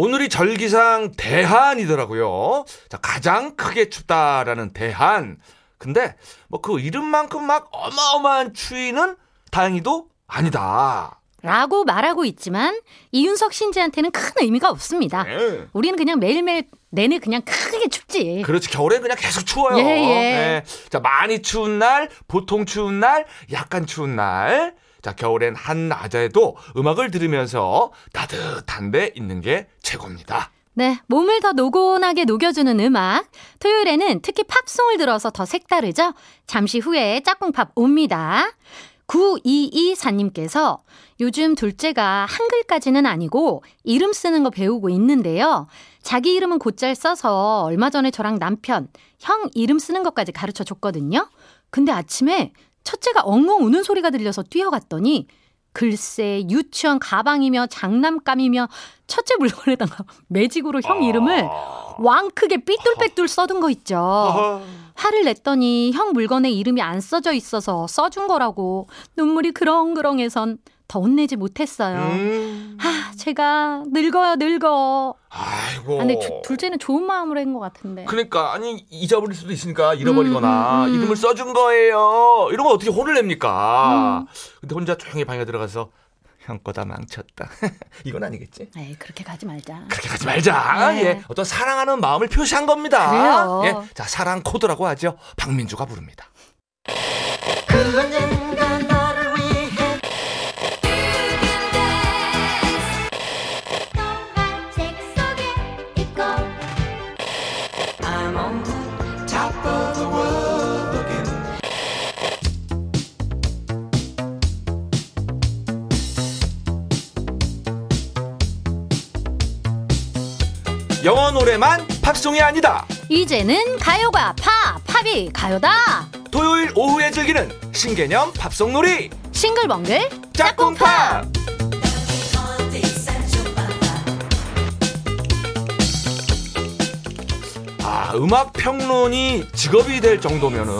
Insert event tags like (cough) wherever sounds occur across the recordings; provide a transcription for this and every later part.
오늘이 절기상 대한이더라고요. 자, 가장 크게 춥다라는 대한. 근데 뭐 그 이름만큼 막 어마어마한 추위는 다행히도 아니다. 라고 말하고 있지만 이윤석 신지한테는 큰 의미가 없습니다. 네. 우리는 그냥 매일매일 내내 그냥 크게 춥지. 그렇지 겨울엔 그냥 계속 추워요. 예, 예. 네. 자 많이 추운 날, 보통 추운 날, 약간 추운 날. 자 겨울엔 한낮에도 음악을 들으면서 따뜻한데 있는 게 최고입니다. 네, 몸을 더 노곤하게 녹여주는 음악. 토요일에는 특히 팝송을 들어서 더 색다르죠? 잠시 후에 짝꿍팝 옵니다. 9224님께서 요즘 둘째가 한글까지는 아니고 이름 쓰는 거 배우고 있는데요. 자기 이름은 곧잘 써서 얼마 전에 저랑 남편, 형 이름 쓰는 것까지 가르쳐 줬거든요. 근데 아침에 첫째가 엉엉 우는 소리가 들려서 뛰어갔더니 글쎄 유치원 가방이며 장난감이며 첫째 물건에다가 (laughs) 매직으로 형 이름을 왕 크게 삐뚤빼뚤 써둔 거 있죠. 화를 냈더니 형 물건에 이름이 안 써져 있어서 써준 거라고 눈물이 그렁그렁해선 더 혼내지 못했어요. 음. 아, 제가 늙어요, 늙어. 아이고. 아, 근데 주- 둘째는 좋은 마음으로 한 것 같은데. 그러니까 아니 잊어버릴 수도 있으니까 잃어버리거나 음, 음, 음. 이름을 써준 거예요. 이런 거 어떻게 혼을 냅니까? 음. 근데 혼자 조용히 방에 들어가서 형 거다 망쳤다. (laughs) 이건 아니겠지? 에이, 그렇게 가지 말자. 그렇게 가지 말자. 네. 예, 어떤 사랑하는 마음을 표시한 겁니다. 그래요. 예, 자 사랑 코드라고 하죠. 박민주가 부릅니다. 책 영어 노래만 팝송이 아니다. 이제는 가요가 팝, 팝이 가요다. 토요일 오후에 즐기는 신개념 팝송 놀이 싱글벙글 짝꿍 팝. 아 음악 평론이 직업이 될 정도면은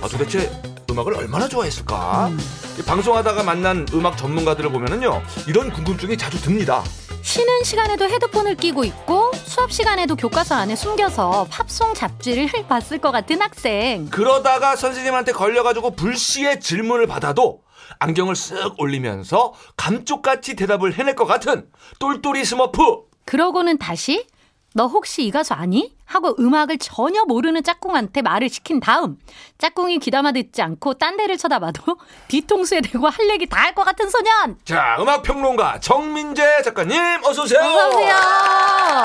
아, 도대체 음악을 얼마나 좋아했을까? 이 방송하다가 만난 음악 전문가들을 보면은요 이런 궁금증이 자주 듭니다. 쉬는 시간에도 헤드폰을 끼고 있고 수업 시간에도 교과서 안에 숨겨서 팝송 잡지를 (laughs) 봤을 것 같은 학생. 그러다가 선생님한테 걸려가지고 불시에 질문을 받아도 안경을 쓱 올리면서 감쪽같이 대답을 해낼 것 같은 똘똘이 스머프. 그러고는 다시 너 혹시 이 가수 아니? 하고 음악을 전혀 모르는 짝꿍한테 말을 시킨 다음 짝꿍이 귀담아 듣지 않고 딴 데를 쳐다봐도 (laughs) 뒤통수에 대고 할 얘기 다 할 것 같은 소년. 자, 음악 평론가 정민재 작가님 어서 오세요. 어서 오세요.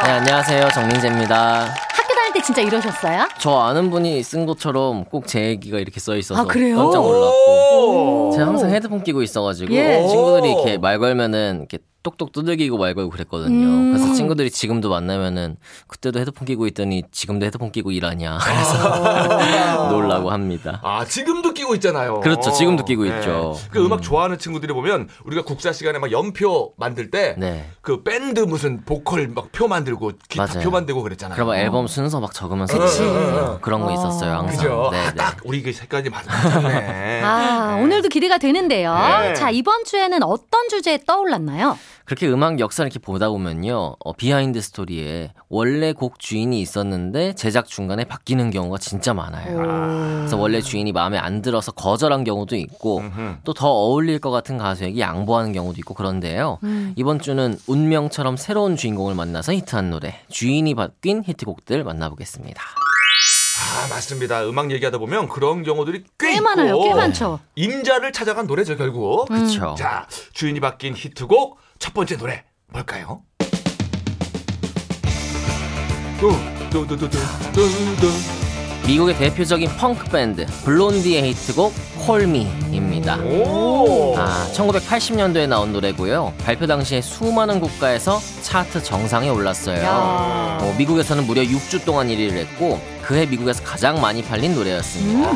네, 안녕하세요. 정민재입니다. 학교 다닐 때 진짜 이러셨어요? 저 아는 분이 쓴 것처럼 꼭 제 얘기가 이렇게 써 있어서 아, 그래요? 깜짝 놀랐고. 오. 제가 항상 헤드폰 끼고 있어가지고 예. 친구들이 이렇게 말 걸면은 이렇게 똑똑 두들기고 말 걸고 그랬거든요. 음. 그래서 친구들이 지금도 만나면은 그때도 헤드폰 끼고 있더니 지금도 헤드폰 끼고 일하냐. (laughs) 그래서 놀라고 합니다. 아, 지금도 끼고 있잖아요. 그렇죠. 지금도 끼고 있죠. 그 음악 좋아하는 친구들이 보면 우리가 국사 시간에 막 연표 만들 때 그 네. 밴드 무슨 보컬 막 표 만들고 기타 맞아요. 표 만들고 그랬잖아요. 그러면 앨범 순서 막 적으면서 그치. 어, 그런 거 있었어요. 항상. 그죠? 네, 아, 네. 딱 우리 그 색깔이 맞- 맞네. 아, 오늘도 기대가 되는데요. 네. 자, 이번 주에는 어떤 주제 떠올랐나요? 그렇게 음악 역사를 이렇게 보다 보면요, 어, behind story에 원래 곡 주인이 있었는데 제작 중간에 바뀌는 경우가 진짜 많아요. 그래서 원래 주인이 마음에 안 들어서 거절한 경우도 있고. 또 더 어울릴 것 같은 가수에게 양보하는 경우도 있고 그런데요. 이번 주는 운명처럼 새로운 주인공을 만나서 히트한 노래, 주인이 바뀐 히트곡들 만나보겠습니다. 아, 맞습니다. 음악 얘기하다 보면 그런 경우들이 꽤, 꽤 많아요. 꽤 많죠. 임자를 찾아간 노래죠, 결국. 그쵸. 자, 주인이 바뀐 히트곡 첫 번째 노래 뭘까요? 미국의 대표적인 펑크 밴드 블론디의 히트곡 콜미입니다. 오. 아, 1980년도에 나온 노래고요. 발표 당시에 수많은 국가에서 차트 정상에 올랐어요. 야. 어, 미국에서는 무려 6주 동안 1위를 했고 그해 미국에서 가장 많이 팔린 노래였습니다.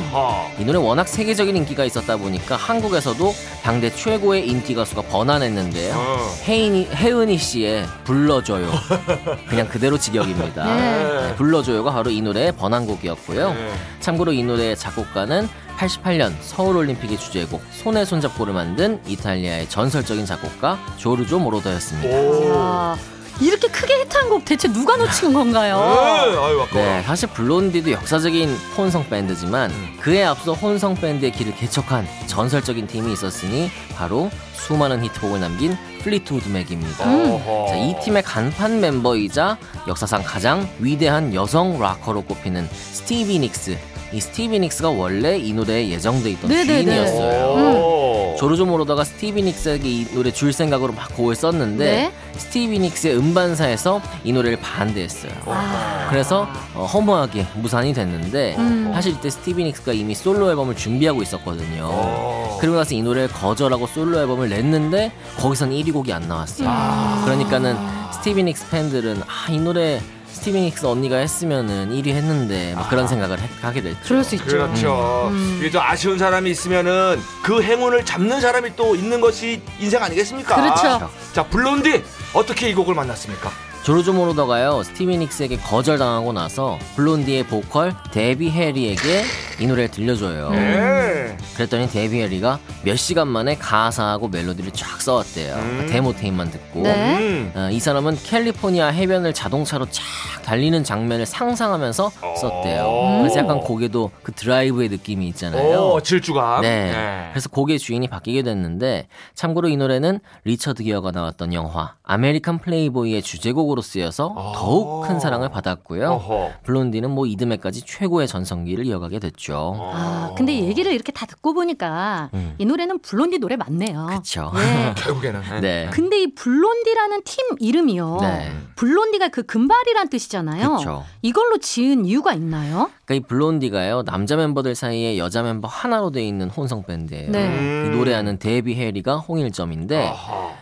이 노래 워낙 세계적인 인기가 있었다 보니까 한국에서도 당대 최고의 인기 가수가 번안했는데요. 어. 혜인이, 혜은이 씨의 불러줘요. (laughs) 그냥 그대로 직역입니다. 네. 네, 불러줘요가 바로 이 노래의 번안곡이었고요. 네. 참고로 이 노래의 작곡가는 88년 서울올림픽의 주제곡 손에 손잡고를 만든 이탈리아의 전설적인 작곡가 조르조 모로더였습니다. 이렇게 크게 히트한 곡 대체 누가 놓친 건가요? 네, 아유 아까워. 네, 사실 블론디도 역사적인 혼성 밴드지만 그에 앞서 혼성 밴드의 길을 개척한 전설적인 팀이 있었으니 바로 수많은 히트곡을 남긴 플리트우드 맥입니다. 어허. 자, 이 팀의 간판 멤버이자 역사상 가장 위대한 여성 락커로 꼽히는 스티비 닉스. 이 스티비 닉스가 원래 이 노래에 예정돼 있던 네네네. 주인이었어요. 오. 조르조 모로더가 스티비 닉스에게 이 노래 줄 생각으로 막 곡을 썼는데 네. 스티비 닉스의 음반사에서 이 노래를 반대했어요. 아. 그래서 어, 허무하게 무산이 됐는데 음. 사실 이때 스티비 닉스가 이미 솔로 앨범을 준비하고 있었거든요. 어. 그리고 나서 이 노래를 거절하고 솔로 앨범을 냈는데 거기선 1위 곡이 안 나왔어요. 아. 그러니까는 스티비 닉스 팬들은 아 이 노래 스티비 닉스 언니가 했으면은 1위 했는데 막 그런 생각을 해- 하게 됐죠. 그럴 수 있죠. 그렇죠. 음. 이게 좀 아쉬운 사람이 있으면은 그 행운을 잡는 사람이 또 있는 것이 인생 아니겠습니까? 그렇죠. 자, 블론디 어떻게 이 곡을 만났습니까? 조르조 모로더가요 스티비 닉스에게 거절당하고 나서 블론디의 보컬 데비 해리에게 이 노래를 들려줘요. 네. 그랬더니 데비 해리가 몇 시간 만에 가사하고 멜로디를 쫙 써왔대요. 음. 데모 테입만 듣고. 네. 음. 어, 이 사람은 캘리포니아 해변을 자동차로 쫙 달리는 장면을 상상하면서 썼대요. 오. 그래서 약간 곡에도 그 드라이브의 느낌이 있잖아요. 오, 질주감. 네. 그래서 곡의 주인이 바뀌게 됐는데 참고로 이 노래는 리처드 기어가 나왔던 영화 American Playboy의 주제곡으로 쓰여서 아. 더욱 큰 사랑을 받았고요. 어허. 블론디는 뭐 이듬해까지 최고의 전성기를 이어가게 됐죠. 아, 근데 얘기를 이렇게 다 듣고 보니까 음. 이 노래는 블론디 노래 맞네요. 그쵸. 예. (laughs) 결국에는. 네. 근데 이 블론디라는 팀 이름이요. 네. 블론디가 그 금발이란 뜻이잖아요. 그쵸. 이걸로 지은 이유가 있나요? 그러니까 이 블론디가요 남자 멤버들 사이에 여자 멤버 하나로 돼 있는 혼성 밴드예요. 네. 음. 이 노래하는 데비 해리가 홍일점인데.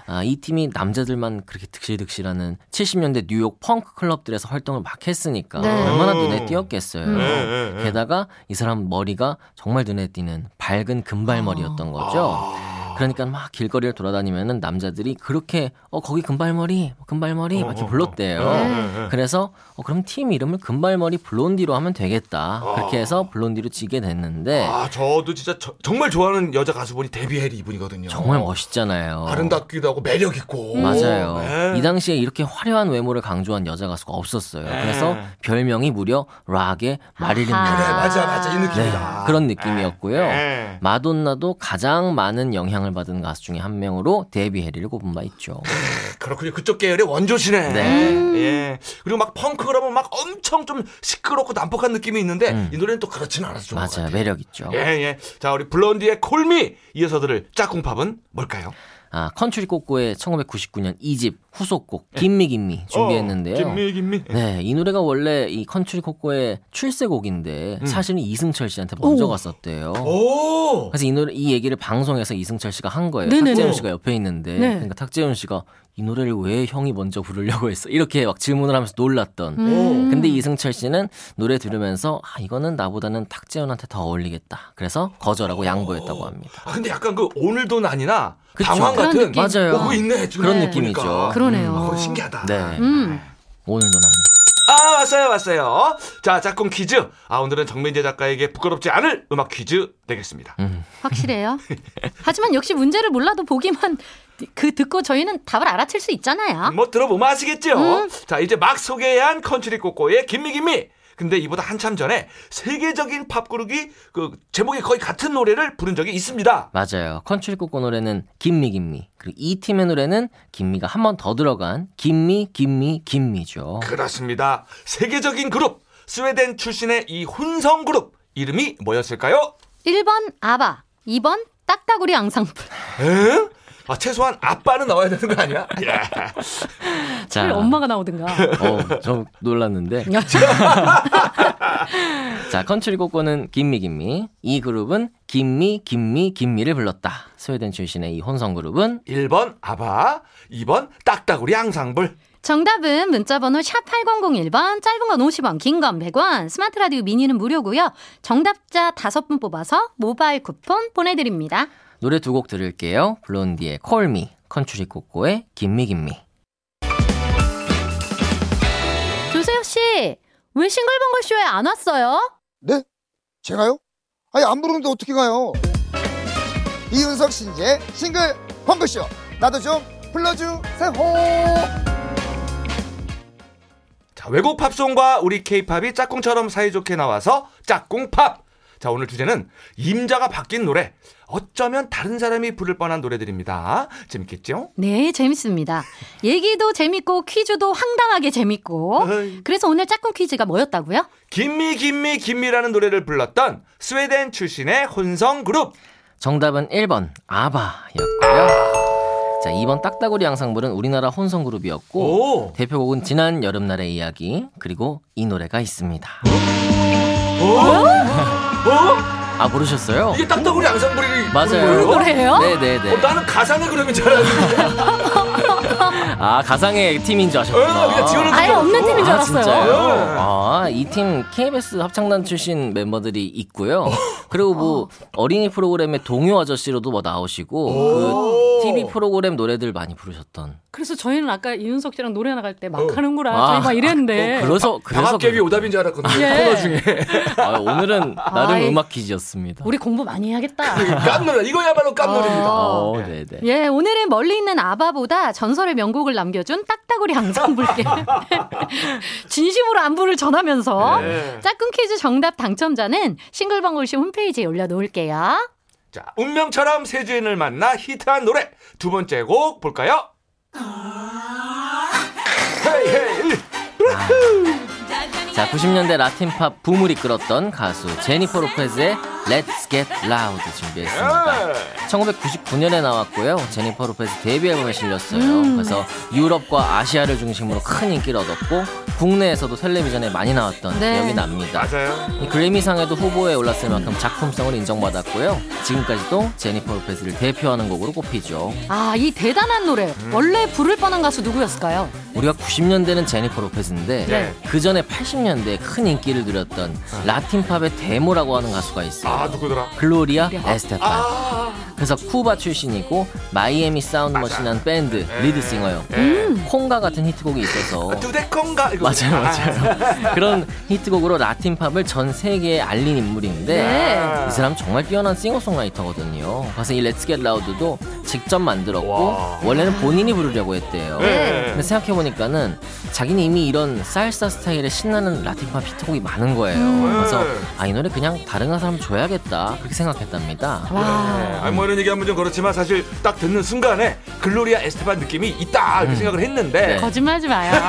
아, 이 팀이 남자들만 그렇게 득실득실하는 70년대 뉴욕 펑크 클럽들에서 활동을 막 했으니까 네. 얼마나 눈에 띄었겠어요. 음. 네, 네, 네. 게다가 이 사람 머리가 정말 눈에 띄는 밝은 금발머리였던 거죠. 아. 그러니까 막 길거리를 돌아다니면은 남자들이 그렇게 어 거기 금발머리 금발머리 막 이렇게 어, 어, 불렀대요. 어. 네, 네, 네. 그래서 어 그럼 팀 이름을 금발머리 블론디로 하면 되겠다. 아. 그렇게 해서 블론디로 지게 됐는데 아, 저도 진짜 저- 정말 좋아하는 여자 가수분이 데비 해리 이분이거든요. 정말 멋있잖아요. 아름답기도 하고 매력 있고. 맞아요. 네. 이 당시에 이렇게 화려한 외모를 강조한 여자 가수가 없었어요. 네. 그래서 별명이 무려 락의 마릴린 아하. 그래. 맞아, 맞아. 이 네, 느낌이다. 그런 느낌이었고요. 네. 마돈나도 가장 많은 영향을 받은 가수 중에 한 명으로 데비 해리를 꼽은 바 있죠. (laughs) 그렇군요. 그쪽 계열의 원조시네. 네. 예. 그리고 막 펑크 그러면 막 엄청 좀 시끄럽고 난폭한 느낌이 있는데 음. 이 노래는 또 좋은 것 맞아요. 매력 있죠. 예, 예. 자, 우리 블론디의 Call Me 이어서 들을 짝꿍팝은 뭘까요? 아, 컨츄리 꼬꼬의 1999년 2집 후속곡 Gimme Gimme 준비했는데요. 어, Gimme, Gimme. 네, 이 노래가 원래 이 컨츄리 꼬꼬의 출세곡인데 음. 사실은 이승철 씨한테 먼저 오. 갔었대요. 오! 그래서 이 노래 이 얘기를 방송에서 이승철 씨가 한 거예요. 네네네. 탁재훈 씨가 옆에 있는데 네. 그러니까 탁재훈 씨가 이 노래를 왜 형이 먼저 부르려고 했어? 이렇게 막 질문을 하면서 놀랐던. 음. 근데 이승철 씨는 노래 들으면서 아 이거는 나보다는 탁재훈한테 더 어울리겠다. 그래서 거절하고 양보했다고 합니다. 아, 근데 약간 그 오늘도 난이나. 방황 그런 같은 느낌. 맞아요. 어, 있네. 그런. 느낌이죠. 그러 네요. 아, 그거 신기하다. 네. 음. 오늘도 나는 아, 왔어요, 왔어요. 자, 짝꿍 퀴즈. 아, 오늘은 정민재 작가에게 부끄럽지 않을 음악 퀴즈 내겠습니다. 음. 확실해요. (laughs) 하지만 역시 문제를 몰라도 보기만 그 듣고 저희는 답을 알아챌 수 있잖아요. 뭐 들어보면 아시겠죠? 음. 자, 이제 막 소개한 컨트리 꼬꼬의 Gimme Gimme. 근데 이보다 한참 전에 세계적인 팝 그룹이 그 제목이 거의 같은 노래를 부른 적이 있습니다. 맞아요. 컨츄리 꼬꼬 노래는 Gimme Gimme. 그리고 이 팀의 노래는 Gimme가 한 번 더 들어간 Gimme Gimme Gimme죠. 그렇습니다. 세계적인 그룹 스웨덴 출신의 이 혼성 그룹 이름이 뭐였을까요? 1번 아바, 2번 딱따구리 앙상블. 에? 아, 최소한 아빠는 나와야 되는 거 아니야? (laughs) 예. 차라리 엄마가 나오든가. 어, 좀 놀랐는데. (laughs) 자, 컨츄리 꼬꼬는 김미 김미. 이 그룹은 김미 김미 김미를 불렀다. 스웨덴 출신의 이 혼성 그룹은 1번 아바, 2번 딱따구리 앙상블. 정답은 문자번호 샵 8001번, 짧은 건 50원, 긴 건 100원, 스마트 라디오 미니는 무료고요. 정답자 5분 뽑아서 모바일 쿠폰 보내드립니다. 노래 두 곡 들을게요. 블론디의 Call Me, 컨츄리 꼬꼬의 Gimme Gimme. 씨, 왜 싱글벙글 쇼에 안 왔어요? 네? 제가요? 아니 안 부르는데 어떻게 가요? 이윤석 신지의 싱글 펑크쇼 나도 좀 불러주세요 자, 외국 팝송과 우리 케이팝이 짝꿍처럼 사이좋게 나와서 짝꿍팝. 자, 오늘 주제는 임자가 바뀐 노래. 어쩌면 다른 사람이 부를 뻔한 노래들입니다. 재밌겠죠? 네, 재밌습니다. 얘기도 재밌고 퀴즈도 황당하게 재밌고. 그래서 오늘 짝꿍 퀴즈가 뭐였다고요? 김미 김미 김미라는 노래를 불렀던 스웨덴 출신의 혼성 그룹. 정답은 1번 아바였고요. 자, 2번 딱따구리 양상불은 우리나라 혼성 그룹이었고 오. 대표곡은 지난 여름날의 이야기 그리고 이 노래가 있습니다. 어? 아 모르셨어요? 이게 딱따구리 앙상블이 맞아요. 노래예요? 네네네. 어, 나는 가상의 줄 알았는데. (laughs) 아 가상의 팀인 줄 아셨구나. 어, 그냥 지원을 아예 없는 팀인 줄 아, 알았어요. 진짜요? 아, 이 팀 KBS 합창단 출신 멤버들이 있고요. 그리고 뭐 어린이 프로그램의 동요 아저씨로도 뭐 나오시고 그 TV 프로그램 노래들 많이 부르셨던. 그래서 저희는 아까 이윤석 씨랑 노래 나갈 때막 어. 하는구나. 아, 저희 막 이랬는데. 그래서 그래서 방학개비 그래요. 오답인 줄 알았거든요. 예. 코너 중에. 아, 오늘은 나름 아이. 음악 퀴즈였습니다. 우리 공부 많이 해야겠다. 깜놀 이거야말로 깜놀입니다. 어, 네, 네. 예, 오늘은 멀리 있는 아바보다 전설의 명곡을 남겨준 딱따구리 앙상블께 (laughs) 진심으로 안부를 전하면서 네. 짝꿍 퀴즈 정답 당첨자는 싱글벙글쇼 홈페이지에 올려놓을게요. 자, 운명처럼 새 주인을 만나 히트한 노래 두 번째 곡 볼까요? Hey Hey. 자, 90년대 라틴팝 붐을 이끌었던 가수 제니퍼 로페즈의 Let's Get Loud 준비했습니다. 예. 1999년에 나왔고요. 제니퍼 로페즈 데뷔 앨범에 실렸어요. 그래서 유럽과 아시아를 중심으로 큰 인기를 얻었고 국내에서도 텔레비전에 많이 나왔던 네. 기억이 납니다. 맞아요. 이 그래미상에도 후보에 올랐을 만큼 작품성을 인정받았고요. 지금까지도 제니퍼 로페즈를 대표하는 곡으로 꼽히죠. 아, 이 대단한 노래. 원래 부를 뻔한 가수 누구였을까요? 우리가 90년대는 제니퍼 로페즈인데 네. 그 전에 80년대에 큰 인기를 누렸던 라틴 팝의 대모라고 하는 가수가 있어요. 아 누구더라? 글로리아 글로리아. 에스테판. 아. 그래서 쿠바 출신이고 마이애미 사운드 머신이란 밴드 리드 싱어요. 예. 콩가 같은 히트곡이 있어서 do that conga 이거. 맞아요, 맞아요. (laughs) 그런 히트곡으로 라틴 팝을 전 세계에 알린 인물인데 네. 이 사람 정말 뛰어난 싱어송라이터거든요. 그래서 이 Let's Get Loud도 직접 만들었고 와. 원래는 본인이 부르려고 했대요. 네. 근데 생각해 보니까는 자기는 이미 이런 살사 스타일의 신나는 라틴 팝 히트곡이 많은 거예요. 음. 그래서 아 이 노래 그냥 다른 사람 줘야겠다 그렇게 생각했답니다. 와. 네. 아니 뭐 이런 얘기하면 좀 그렇지만 사실 딱 듣는 순간에 글로리아 에스테반 느낌이 있다 이렇게 생각을 했는데 네. 거짓말하지 마요. (laughs)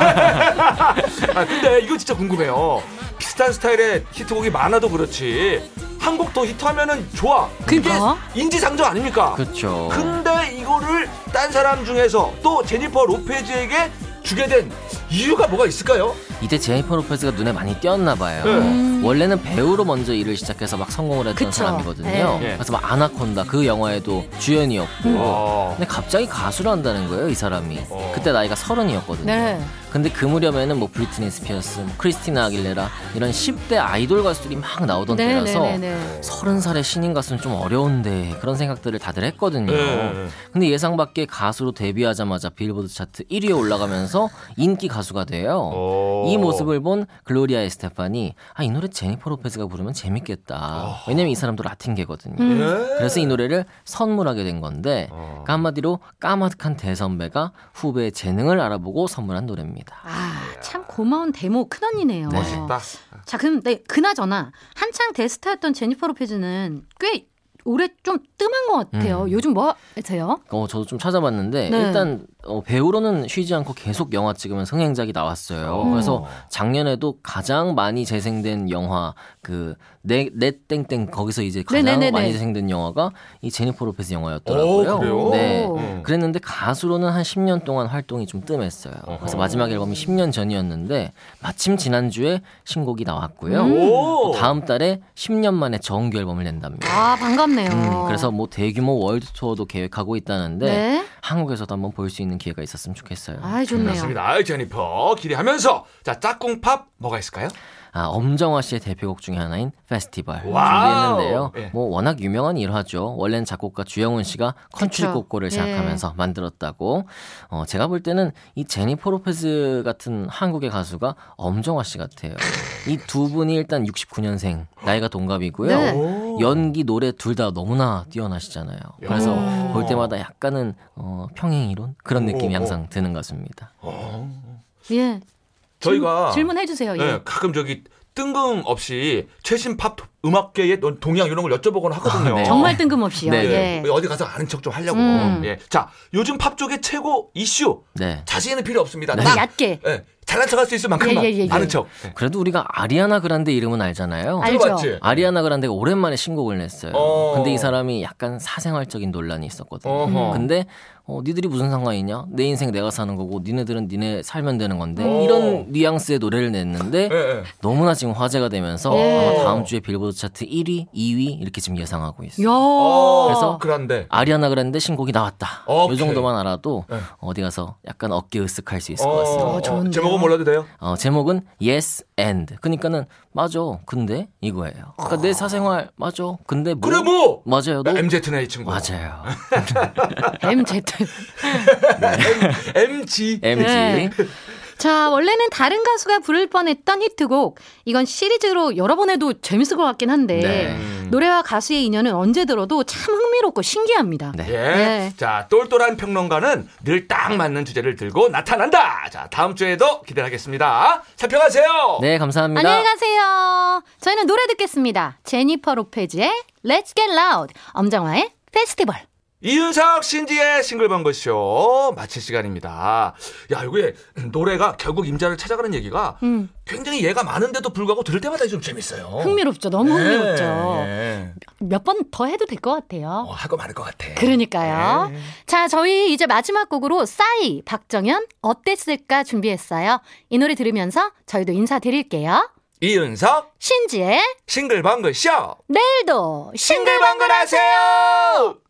아 근데 이거 진짜 궁금해요. 비슷한 스타일의 히트곡이 많아도 그렇지 한 곡 더 히트하면은 좋아. 그게. 인지상정 아닙니까? 그렇죠. 근데 이거를 딴 사람 중에서 또 제니퍼 로페즈에게 주게 된 이유가 뭐가 있을까요? 이때 제니퍼 로페즈가 눈에 많이 띄었나 봐요. 네. 원래는 배우로 먼저 일을 시작해서 막 성공을 했던 그쵸. 사람이거든요. 네. 그래서 막 아나콘다 그 영화에도 주연이었고. 어. 근데 갑자기 가수를 한다는 거예요, 이 사람이. 어. 그때 나이가 서른이었거든요. 네. 근데 그 무렵에는 뭐 브리트니 스피어스, 뭐 크리스티나 아길레라 이런 10대 아이돌 가수들이 막 나오던 네, 때라서 네, 네, 네. 서른 살의 신인 가수는 좀 어려운데 그런 생각들을 다들 했거든요. 네. 근데 예상 밖의 가수로 데뷔하자마자 빌보드 차트 1위에 올라가면서 인기 가수가 돼요. 오. 이 모습을 본 글로리아 에스테판이 아 이 노래 제니퍼 로페즈가 부르면 재밌겠다. 왜냐면 이 사람도 라틴계거든요. 예. 그래서 이 노래를 선물하게 된 건데 어. 그러니까 한마디로 까마득한 대선배가 후배의 재능을 알아보고 선물한 노래입니다. 아, 참 고마운 대모 큰언니네요. 네. 멋있다. 자, 그럼 네, 그나저나 한창 대스타였던 제니퍼 로페즈는 꽤 올해 좀 뜸한 것 같아요. 음. 요즘 뭐 하세요? 어, 저도 좀 찾아봤는데 네. 일단 어, 배우로는 쉬지 않고 계속 영화 찍으면 흥행작이 나왔어요. 어. 그래서 작년에도 가장 많이 재생된 영화 그넷넷 땡땡 거기서 이제 가장 네네네네. 많이 재생된 영화가 이 제니퍼 로페즈 영화였더라고요. 오, 그래요? 네. 오. 음. 그랬는데 가수로는 한 10년 동안 활동이 좀 뜸했어요. 그래서 마지막 앨범이 10년 전이었는데 마침 지난주에 신곡이 나왔고요. 음. 오. 또 다음 달에 10년 만에 정규 앨범을 낸답니다. 아, 반갑네요. 음, 그래서 뭐 대규모 월드 투어도 계획하고 있다는데 네. 한국에서도 한번 볼 수 있는 기회가 있었으면 좋겠어요. 아, 좋네요. 맞습니다. 아이, 제니퍼 기대하면서 자 짝꿍 팝 뭐가 있을까요? 아, 엄정화 씨의 대표곡 중에 하나인 페스티벌 wow. 준비했는데요. 예. 뭐 워낙 유명한 일화죠. 원래는 작곡가 주영훈 씨가 컨트리 그쵸. 꼬꼬를 예. 제작하면서 만들었다고. 어, 제가 볼 때는 이 제니퍼 로페즈 같은 한국의 가수가 엄정화 씨 같아요. 이 두 분이 일단 69년생, 나이가 동갑이고요. 네. 오. 연기, 노래 둘 다 너무나 뛰어나시잖아요. 그래서 야. 볼 때마다 약간은 어, 평행 이론 그런 느낌이 오, 오. 항상 드는 것 같습니다. 어. 예. 저희가 질문해 주세요. 예. 예, 가끔 저기 뜬금없이 최신 팝 음악계의 동향 이런 걸 여쭤보곤 하거든요. 아, 네. 정말 뜬금없이요. 네, 예. 예, 어디 가서 아는 척 좀 하려고. 음. 예. 자, 요즘 팝 쪽의 최고 이슈. 네. 자세히는 필요 없습니다. 네. 딱 얕게. 예, 잘난 척할 수 있을 만큼만 예, 예, 예, 예. 아는 척. 예. 그래도 우리가 아리아나 그란데 이름은 알잖아요. 알죠. 아리아나 그란데가 오랜만에 신곡을 냈어요. 어. 근데 이 사람이 약간 사생활적인 논란이 있었거든요. 어허. 근데 어, 니들이 무슨 상관이냐? 내 인생 내가 사는 거고 니네들은 니네 살면 되는 건데 어. 이런 뉘앙스의 노래를 냈는데 예, 예. 너무나 지금 화제가 되면서 예. 아마 다음 주에 빌보드 차트 1위, 2위 이렇게 지금 예상하고 있어요. 야. 어, 그래서 그런데 아리아나 그란데 신곡이 나왔다. 오케이. 이 정도만 알아도 네. 어디 가서 약간 어깨 으쓱할 수 있을 것 같습니다. 어? 제목은 몰라도 돼요? 어, 제목은 Yes and. 그러니까는 맞아. 근데 이거예요. 그러니까 내 사생활 맞아. 근데 뭐 그래 뭐 맞아요. 너 MZ네 이 친구. 맞아요. MZ. MG. MG. 네. 자, 원래는 다른 가수가 부를 뻔했던 히트곡. 이건 시리즈로 여러 번 해도 재밌을 것 같긴 한데 네. 노래와 가수의 인연은 언제 들어도 참 흥미롭고 신기합니다. 네. 예. 네. 자, 똘똘한 평론가는 늘 딱 맞는 주제를 들고 나타난다. 자, 다음 주에도 기대하겠습니다. 살펴가세요. 네, 감사합니다. 안녕히 가세요. 저희는 노래 듣겠습니다. 제니퍼 로페즈의 Let's Get Loud, 엄정화의 페스티벌. 이윤석 신지의 싱글벙글쇼 마칠 시간입니다. 야, 이게 노래가 결국 임자를 찾아가는 얘기가 음, 굉장히 예가 많은데도 불구하고 들을 때마다 좀 재밌어요. 흥미롭죠. 너무 흥미롭죠. 네. 몇번 더 해도 될 것 같아요. 어, 할거 많을 것 같아. 그러니까요. 네. 자, 저희 이제 마지막 곡으로 싸이, 박정현, 어땠을까 준비했어요. 이 노래 들으면서 저희도 인사드릴게요. 이윤석 신지의 싱글벙글쇼 내일도 싱글벙글 하세요.